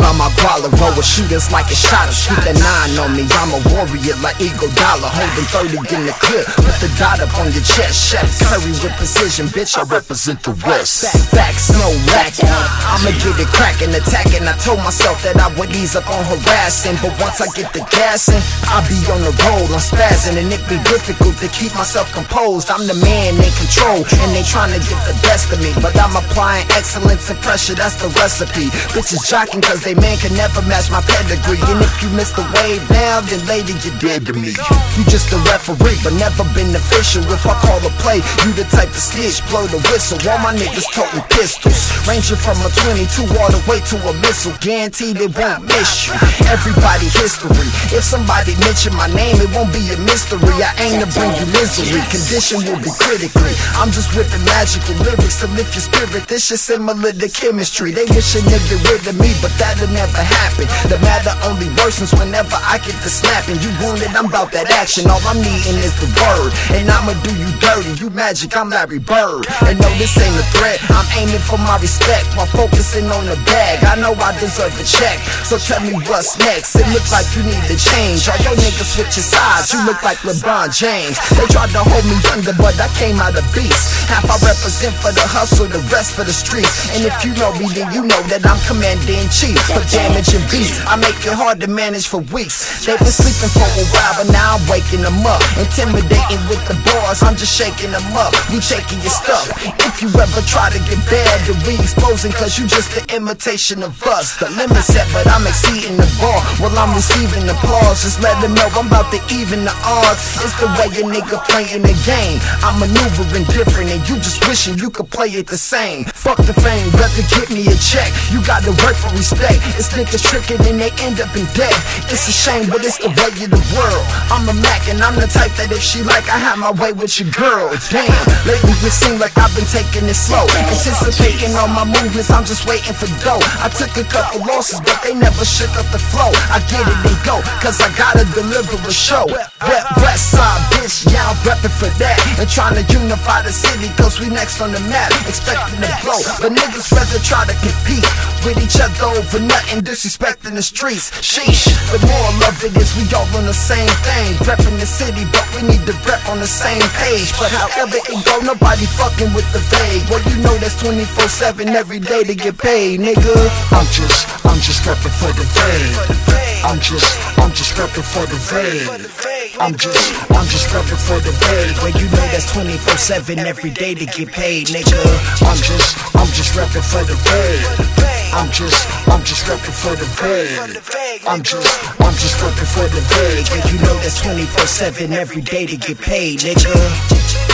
by my with shooters like a shot. Keep that nine on me. I'm a warrior like Iguodala, holding 30 in the clip. Put the dot up on your chest. Chef Curry with precision, bitch. I represent the West. Facts, no lacking. I'ma get it cracking, attacking. I told myself that I would ease up on harassing, but once I get the gassing, I'll be on the road. I'm spazzing, and it be difficult to keep myself composed. I'm the man in control, and they trying to get the best of me. But I'm applying excellence and pressure, that's the recipe. Bitches jocking cause they man can never match my pedigree. And if you miss the wave now, then lady, you're dead to me. You just a referee, but never been official. If I call a play, you the type to snitch, blow the whistle. All my niggas toting pistols, ranging from a 22 all the way to a missile. Guaranteed they won't miss you. Everybody history. If somebody mention my name, it won't be a mystery. I aim to bring you misery. Condition will be critically. I'm just whipping magical lyrics to lift your spirit. This shit similar to chemistry. They wish a nigga rid of me, but that'll never happen. The matter only worsens whenever I get to snapping. You wounded, I'm about that action. All I'm needing is the word, and I'ma do you dirty. You magic, I'm Larry Bird. And no, this ain't a threat. I'm aiming for my respect while focusing on the bag. I know I deserve a check, so tell me what's next. It looks like you need to change. All your niggas switch your sides. You look like LeBron James. They tried to hold me under, but I came out a beast. Half I represent for the hustle, the rest for the streets. And if you know me, then you know that I'm commander in chief for damage beats. I make it hard to manage for weeks. They've been sleeping for a while, but now I'm waking them up. Intimidating with the bars, I'm just shaking them up. You shaking your stuff. If you ever try to get bad, then we exposing, cause you just an imitation of us. The limit set, but I'm exceeding the bar while I'm receiving applause. Just let them know I'm about to even the odds. It's the way a nigga playing the game. I'm maneuvering different, and you just wishing you could play it the same. Fuck the fame, better get me a check. You gotta work for respect. It's niggas tricking and they end up in debt. It's a shame, but it's the way of the world. I'm a Mac, and I'm the type that if she like, I have my way with your girl. Damn, lately it seems like I've been taking it slow. Anticipating all my movements, I'm just waiting for dough. I took a couple losses, but they never shook up the flow. I get it and go, cause I gotta deliver a show. Wet, west side, bitch, yeah, I'm reppin' for that. And trying to unify the city, cause we next on the map. Expecting to blow, but niggas rather try to compete with each other over nothing, disrespecting the streets. Sheesh, the moral of it is we all on the same thing. Reppin' the city, but we need to rep on the same page. But however it go, nobody fucking with the Veg. Well, you know that's 24 7 every day to get paid, nigga. I'm just, I'm just reppin' for the Veg. I'm just, I'm just reppin' for the Veg. I'm just, I'm just reppin' for the Veg. Well, you know that's 24 7 every day to get paid, nigga. I'm just, I'm just reppin' for the Veg. I'm just, I'm just reppin' for the Veg. I'm just, I'm just reppin' for the Veg. And you know that's 24 7 every day to get paid, nigga.